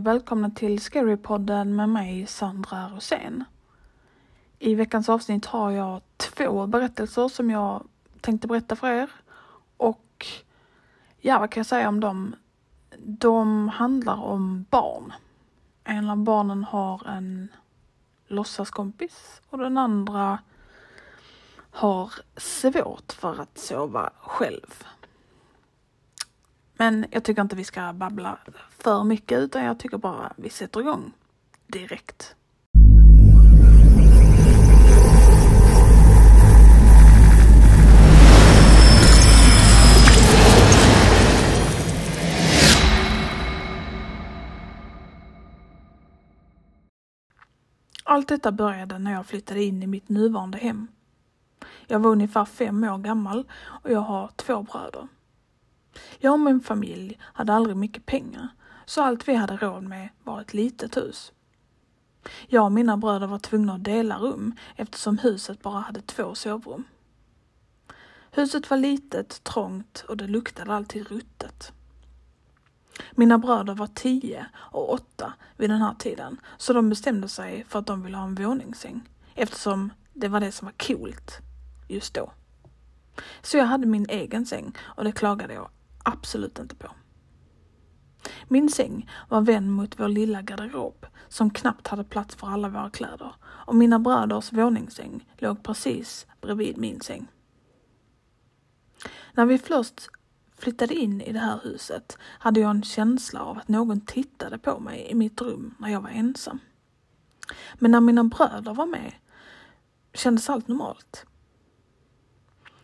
Och välkomna till Scarypodden med mig Sandra Rosén. I veckans avsnitt har jag två berättelser som jag tänkte berätta för er. Och ja, vad kan jag säga om dem? De handlar om barn. En av barnen har en låtsaskompis och den andra har svårt för att sova själv. Men jag tycker inte vi ska babbla för mycket utan jag tycker bara vi sätter igång direkt. Allt detta började när jag flyttade in i mitt nuvarande hem. Jag var ungefär fem år gammal och jag har två bröder. Jag och min familj hade aldrig mycket pengar, så allt vi hade råd med var ett litet hus. Jag och mina bröder var tvungna att dela rum eftersom huset bara hade två sovrum. Huset var litet, trångt och det luktade alltid ruttet. Mina bröder var tio och åtta vid den här tiden, så de bestämde sig för att de ville ha en våningssäng eftersom det var det som var coolt just då. Så jag hade min egen säng och det klagade jag absolut inte på. Min säng var vänd mot vår lilla garderob som knappt hade plats för alla våra kläder och mina bröders våningssäng låg precis bredvid min säng. När vi först flyttade in i det här huset hade jag en känsla av att någon tittade på mig i mitt rum när jag var ensam. Men när mina bröder var med kändes allt normalt.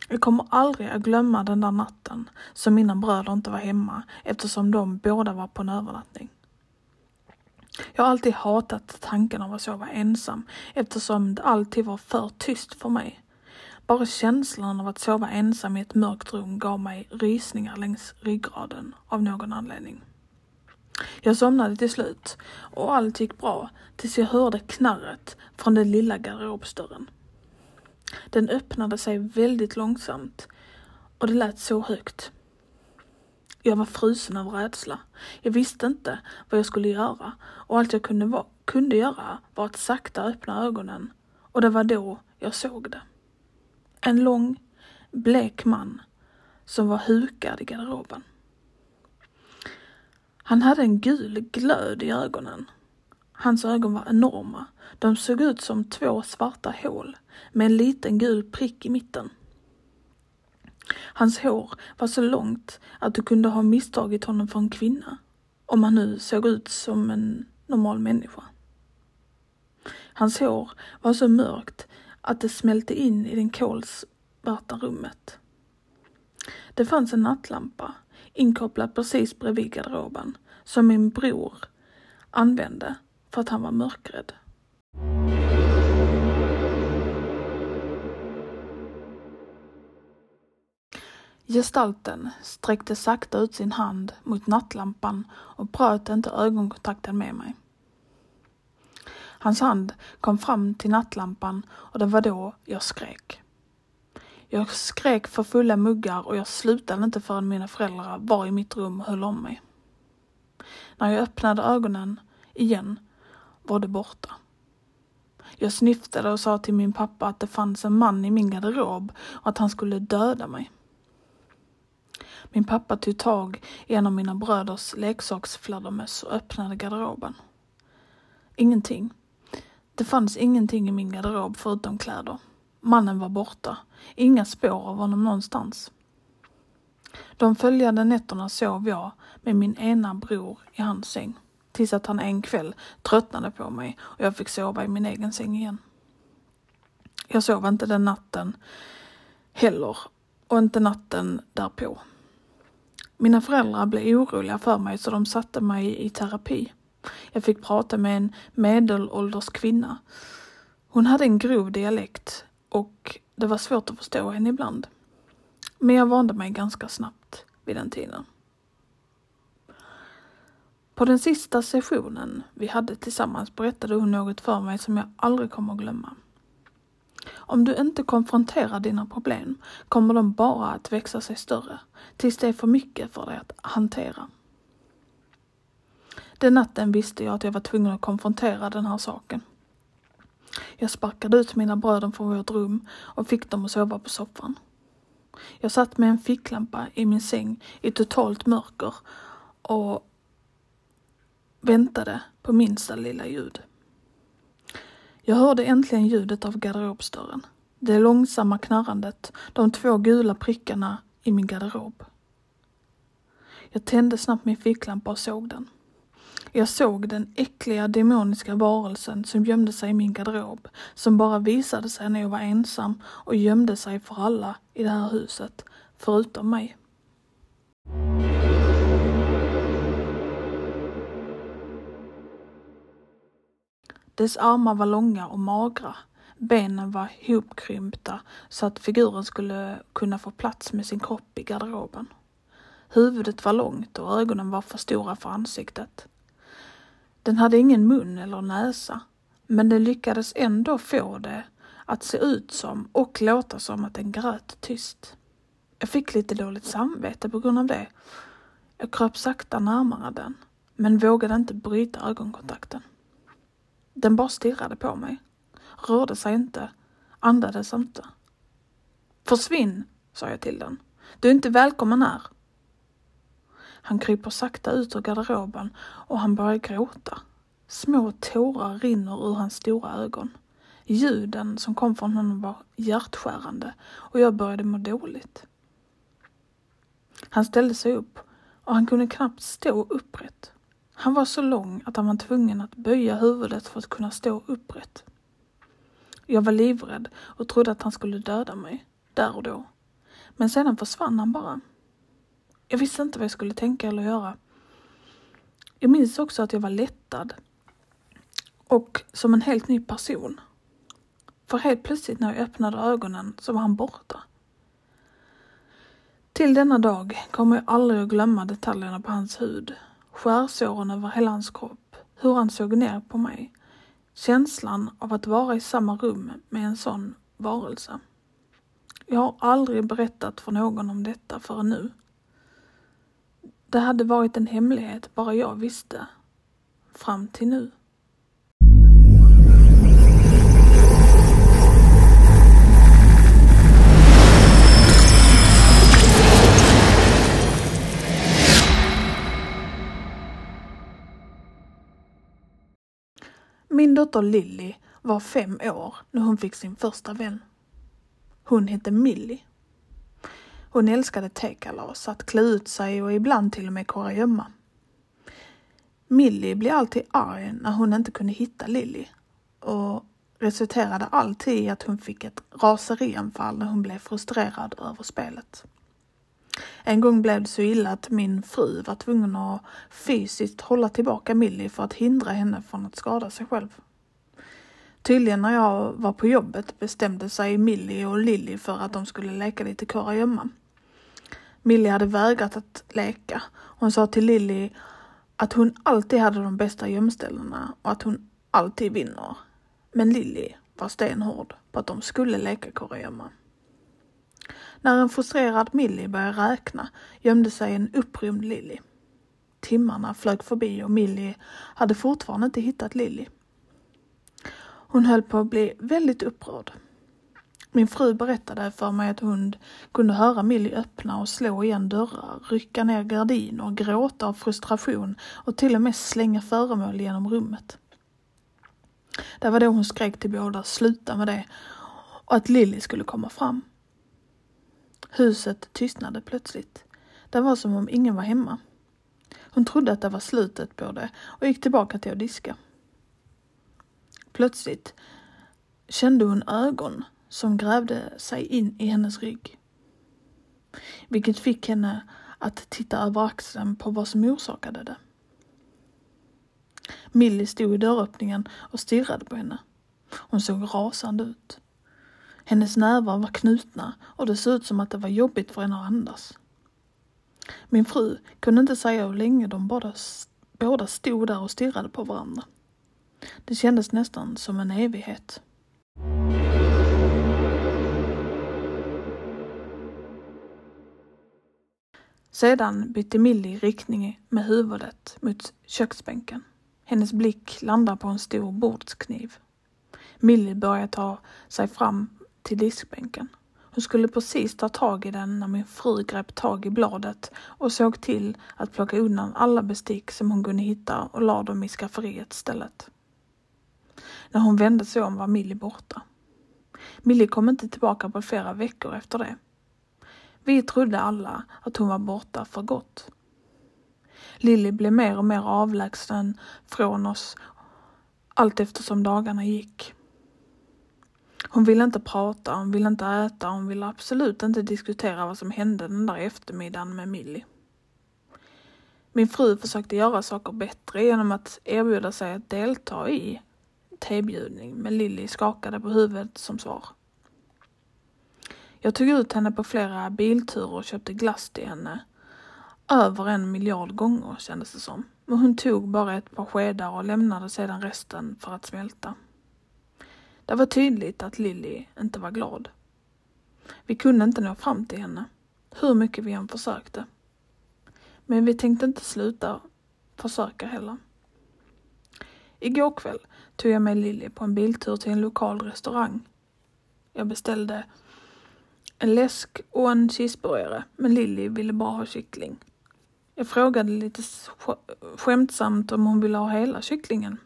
Jag kommer aldrig att glömma den där natten som mina bröder inte var hemma eftersom de båda var på en övernattning. Jag har alltid hatat tanken av att sova ensam eftersom det alltid var för tyst för mig. Bara känslan av att sova ensam i ett mörkt rum gav mig rysningar längs ryggraden av någon anledning. Jag somnade till slut och allt gick bra tills jag hörde knarret från den lilla garderobsdörren. Den öppnade sig väldigt långsamt och det lät så högt. Jag var frusen av rädsla. Jag visste inte vad jag skulle göra och allt jag kunde, va- kunde göra var att sakta öppna ögonen och det var då jag såg det. En lång, blek man som var hukad i garderoben. Han hade en gul glöd i ögonen. Hans ögon var enorma. De såg ut som två svarta hål med en liten gul prick i mitten. Hans hår var så långt att du kunde ha misstagit honom för en kvinna, om han nu såg ut som en normal människa. Hans hår var så mörkt att det smälte in i det kolsvarta rummet. Det fanns en nattlampa inkopplad precis bredvid garderoben som min bror använde för att han var mörkrädd. Gestalten sträckte sakta ut sin hand mot nattlampan och bröt inte ögonkontakten med mig. Hans hand kom fram till nattlampan och det var då jag skrek. Jag skrek för fulla muggar och jag slutade inte förrän mina föräldrar var i mitt rum och höll om mig. När jag öppnade ögonen igen var det borta. Jag snyftade och sa till min pappa att det fanns en man i min garderob och att han skulle döda mig. Min pappa tog tag i en av mina bröders leksaksfladdermöss och öppnade garderoben. Ingenting. Det fanns ingenting i min garderob förutom kläder. Mannen var borta. Inga spår av honom någonstans. De följande nätterna sov jag med min ena bror i hans säng. Tills att han en kväll tröttnade på mig och jag fick sova i min egen säng igen. Jag sov inte den natten heller och inte natten därpå. Mina föräldrar blev oroliga för mig så de satte mig i terapi. Jag fick prata med en medelålders kvinna. Hon hade en grov dialekt och det var svårt att förstå henne ibland. Men jag vande mig ganska snabbt vid den tiden. På den sista sessionen vi hade tillsammans berättade hon något för mig som jag aldrig kommer att glömma. Om du inte konfronterar dina problem kommer de bara att växa sig större tills det är för mycket för dig att hantera. Den natten visste jag att jag var tvungen att konfrontera den här saken. Jag sparkade ut mina bröder från vårt rum och fick dem att sova på soffan. Jag satt med en ficklampa i min säng i totalt mörker och väntade på minsta lilla ljud. Jag hörde äntligen ljudet av garderobsdörren. Det långsamma knarrandet, de två gula prickarna i min garderob. Jag tände snabbt min ficklampa och såg den. Jag såg den äckliga demoniska varelsen som gömde sig i min garderob, som bara visade sig när jag var ensam och gömde sig för alla i det här huset, förutom mig. Dess armar var långa och magra. Benen var hopkrympta så att figuren skulle kunna få plats med sin kropp i garderoben. Huvudet var långt och ögonen var för stora för ansiktet. Den hade ingen mun eller näsa, men den lyckades ändå få det att se ut som och låta som att den grät tyst. Jag fick lite dåligt samvete på grund av det. Jag kröp sakta närmare den, men vågade inte bryta ögonkontakten. Den bara stirrade på mig, rörde sig inte, andades inte. Försvinn, sa jag till den. Du är inte välkommen här. Han kryper sakta ut ur garderoben och han börjar gråta. Små tårar rinner ur hans stora ögon. Ljuden som kom från honom var hjärtskärande och jag började må dåligt. Han ställde sig upp och han kunde knappt stå upprätt. Han var så lång att han var tvungen att böja huvudet för att kunna stå upprätt. Jag var livrädd och trodde att han skulle döda mig, där och då. Men sedan försvann han bara. Jag visste inte vad jag skulle tänka eller göra. Jag minns också att jag var lättad och som en helt ny person. För helt plötsligt när jag öppnade ögonen så var han borta. Till denna dag kommer jag aldrig att glömma detaljerna på hans hud, skärsåren över hela hans kropp, hur han såg ner på mig, känslan av att vara i samma rum med en sån varelse. Jag har aldrig berättat för någon om detta förrän nu. Det hade varit en hemlighet bara jag visste. Fram till nu. Min dotter Lilly var fem år när hon fick sin första vän. Hon hette Millie. Hon älskade tekalas, att klä ut sig och ibland till och med kurragömma. Millie blev alltid arg när hon inte kunde hitta Lilly och resulterade alltid i att hon fick ett raserianfall när hon blev frustrerad över spelet. En gång blev det så illa att min fru var tvungen att fysiskt hålla tillbaka Millie för att hindra henne från att skada sig själv. Tydligen när jag var på jobbet bestämde sig Millie och Lilly för att de skulle leka lite kurragömma. Millie hade vägrat att leka. Hon sa till Lilly att hon alltid hade de bästa gömställena och att hon alltid vinner. Men Lilly var stenhård på att de skulle leka kurragömma. När en frustrerad Millie började räkna gömde sig en upprymd Lilly. Timmarna flög förbi och Millie hade fortfarande inte hittat Lilly. Hon höll på att bli väldigt upprörd. Min fru berättade för mig att hon kunde höra Millie öppna och slå igen dörrar, rycka ner gardiner, gråta av frustration och till och med slänga föremål genom rummet. Det var då hon skrek till båda sluta med det och att Lilly skulle komma fram. Huset tystnade plötsligt. Det var som om ingen var hemma. Hon trodde att det var slutet på det och gick tillbaka till att diska. Plötsligt kände hon ögon som grävde sig in i hennes rygg. Vilket fick henne att titta över axeln på vad som orsakade det. Millie stod i dörröppningen och stirrade på henne. Hon såg rasande ut. Hennes nävar var knutna och det såg ut som att det var jobbigt för henne att andas. Min fru kunde inte säga hur länge de båda, båda stod där och stirrade på varandra. Det kändes nästan som en evighet. Sedan bytte Millie riktning med huvudet mot köksbänken. Hennes blick landar på en stor bordskniv. Millie börjar ta sig fram till diskbänken. Hon skulle precis ta tag i den när min fru grep tag i bladet och såg till att plocka undan alla bestick som hon kunde hitta och la dem i skafferiet istället. När hon vände sig om var Millie borta. Millie kom inte tillbaka på flera veckor efter det. Vi trodde alla att hon var borta för gott. Lilly blev mer och mer avlägsen från oss allt eftersom dagarna gick. Hon ville inte prata, hon ville inte äta, hon ville absolut inte diskutera vad som hände den där eftermiddagen med Millie. Min fru försökte göra saker bättre genom att erbjuda sig att delta i tebjudning, men Lilly skakade på huvudet som svar. Jag tog ut henne på flera bilturer och köpte glass till henne. Över en miljard gånger kändes det som. Men hon tog bara ett par skedar och lämnade sedan resten för att smälta. Det var tydligt att Lilly inte var glad. Vi kunde inte nå fram till henne, hur mycket vi än försökte. Men vi tänkte inte sluta försöka heller. Igår kväll tog jag med Lilly på en biltur till en lokal restaurang. Jag beställde en läsk och en cheeseburgare, men Lilly ville bara ha kyckling. Jag frågade lite skämtsamt om hon ville ha hela kycklingen.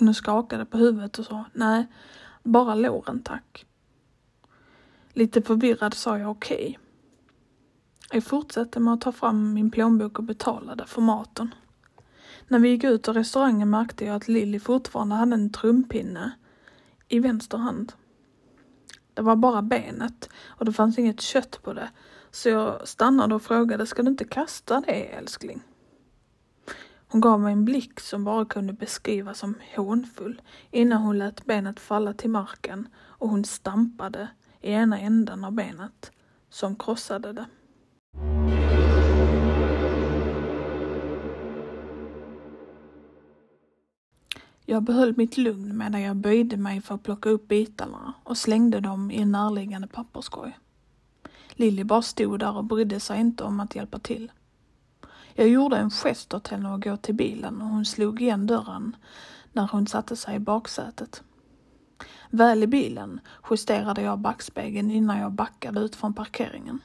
Hon skakade på huvudet och sa nej, bara låren tack. Lite förvirrad sa jag okej. Okay. Jag fortsatte med att ta fram min plånbok och betalade för maten. När vi gick ut ur restaurangen märkte jag att Lilly fortfarande hade en trumpinne i vänster hand. Det var bara benet och det fanns inget kött på det. Så jag stannade och frågade, ska du inte kasta det älskling? Hon gav mig en blick som bara kunde beskrivas som hånfull innan hon lät benet falla till marken och hon stampade i ena änden av benet som krossade det. Jag behöll mitt lugn medan jag böjde mig för att plocka upp bitarna och slängde dem i en närliggande papperskorg. Lilly bara stod där och brydde sig inte om att hjälpa till. Jag gjorde en gest åt henne att gå till bilen och hon slog igen dörren när hon satte sig i baksätet. Väl i bilen justerade jag backspegeln innan jag backade ut från parkeringen.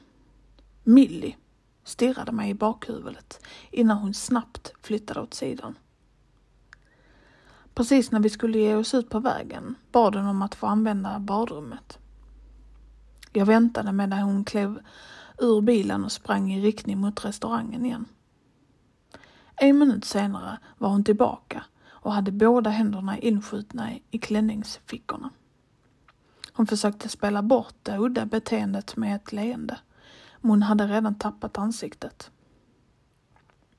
Millie stirrade mig i bakhuvudet innan hon snabbt flyttade åt sidan. Precis när vi skulle ge oss ut på vägen bad hon om att få använda badrummet. Jag väntade medan hon klev ur bilen och sprang i riktning mot restaurangen igen. En minut senare var hon tillbaka och hade båda händerna inskjutna i klänningsfickorna. Hon försökte spela bort det udda beteendet med ett leende, men hon hade redan tappat ansiktet.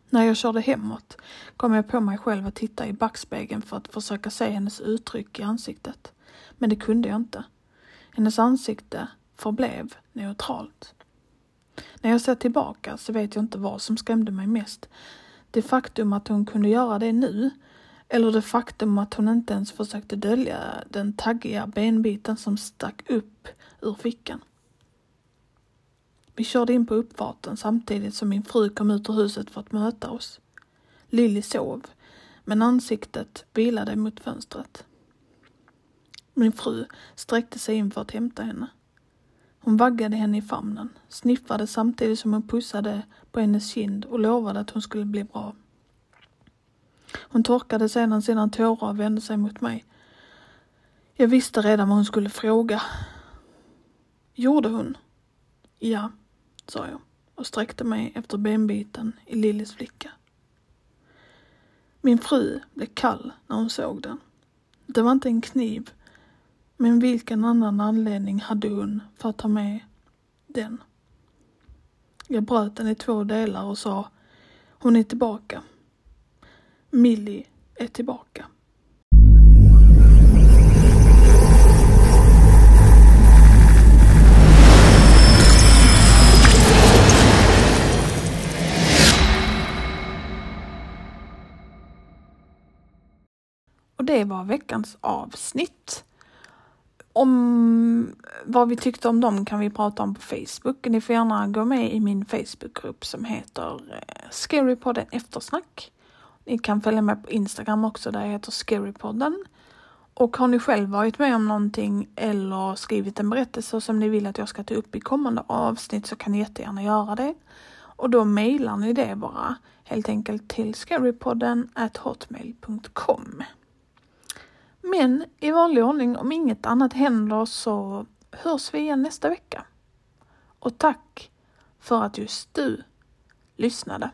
När jag körde hemåt kom jag på mig själv att titta i backspegeln för att försöka se hennes uttryck i ansiktet. Men det kunde jag inte. Hennes ansikte förblev neutralt. När jag ser tillbaka så vet jag inte vad som skrämde mig mest. Det faktum att hon kunde göra det nu eller det faktum att hon inte ens försökte dölja den taggiga benbiten som stack upp ur fickan. Vi körde in på uppfarten samtidigt som min fru kom ut ur huset för att möta oss. Lilly sov, men ansiktet vilade mot fönstret. Min fru sträckte sig in för att hämta henne. Hon vaggade henne i famnen, sniffade samtidigt som hon pussade på hennes kind och lovade att hon skulle bli bra. Hon torkade sedan sina tårar och vände sig mot mig. Jag visste redan vad hon skulle fråga. Gjorde hon? Ja sa jag och sträckte mig efter benbiten i Lillis flicka. Min fru blev kall när hon såg den. Det var inte en kniv, men vilken annan anledning hade hon för att ta med den? Jag bröt den i två delar och sa, hon är tillbaka. Millie är tillbaka. Och det var veckans avsnitt om vad vi tyckte om dem kan vi prata om på Facebook. Ni får gärna gå med i min Facebookgrupp som heter eh, Scarypodden Eftersnack. Ni kan följa med på Instagram också där jag heter Scarypodden. Och har ni själv varit med om någonting eller skrivit en berättelse som ni vill att jag ska ta upp i kommande avsnitt så kan ni jättegärna göra det. Och då mejlar ni det bara helt enkelt till scarypodden hotmail.com. Men i vanlig ordning, om inget annat händer så hörs vi igen nästa vecka. Och tack för att just du lyssnade.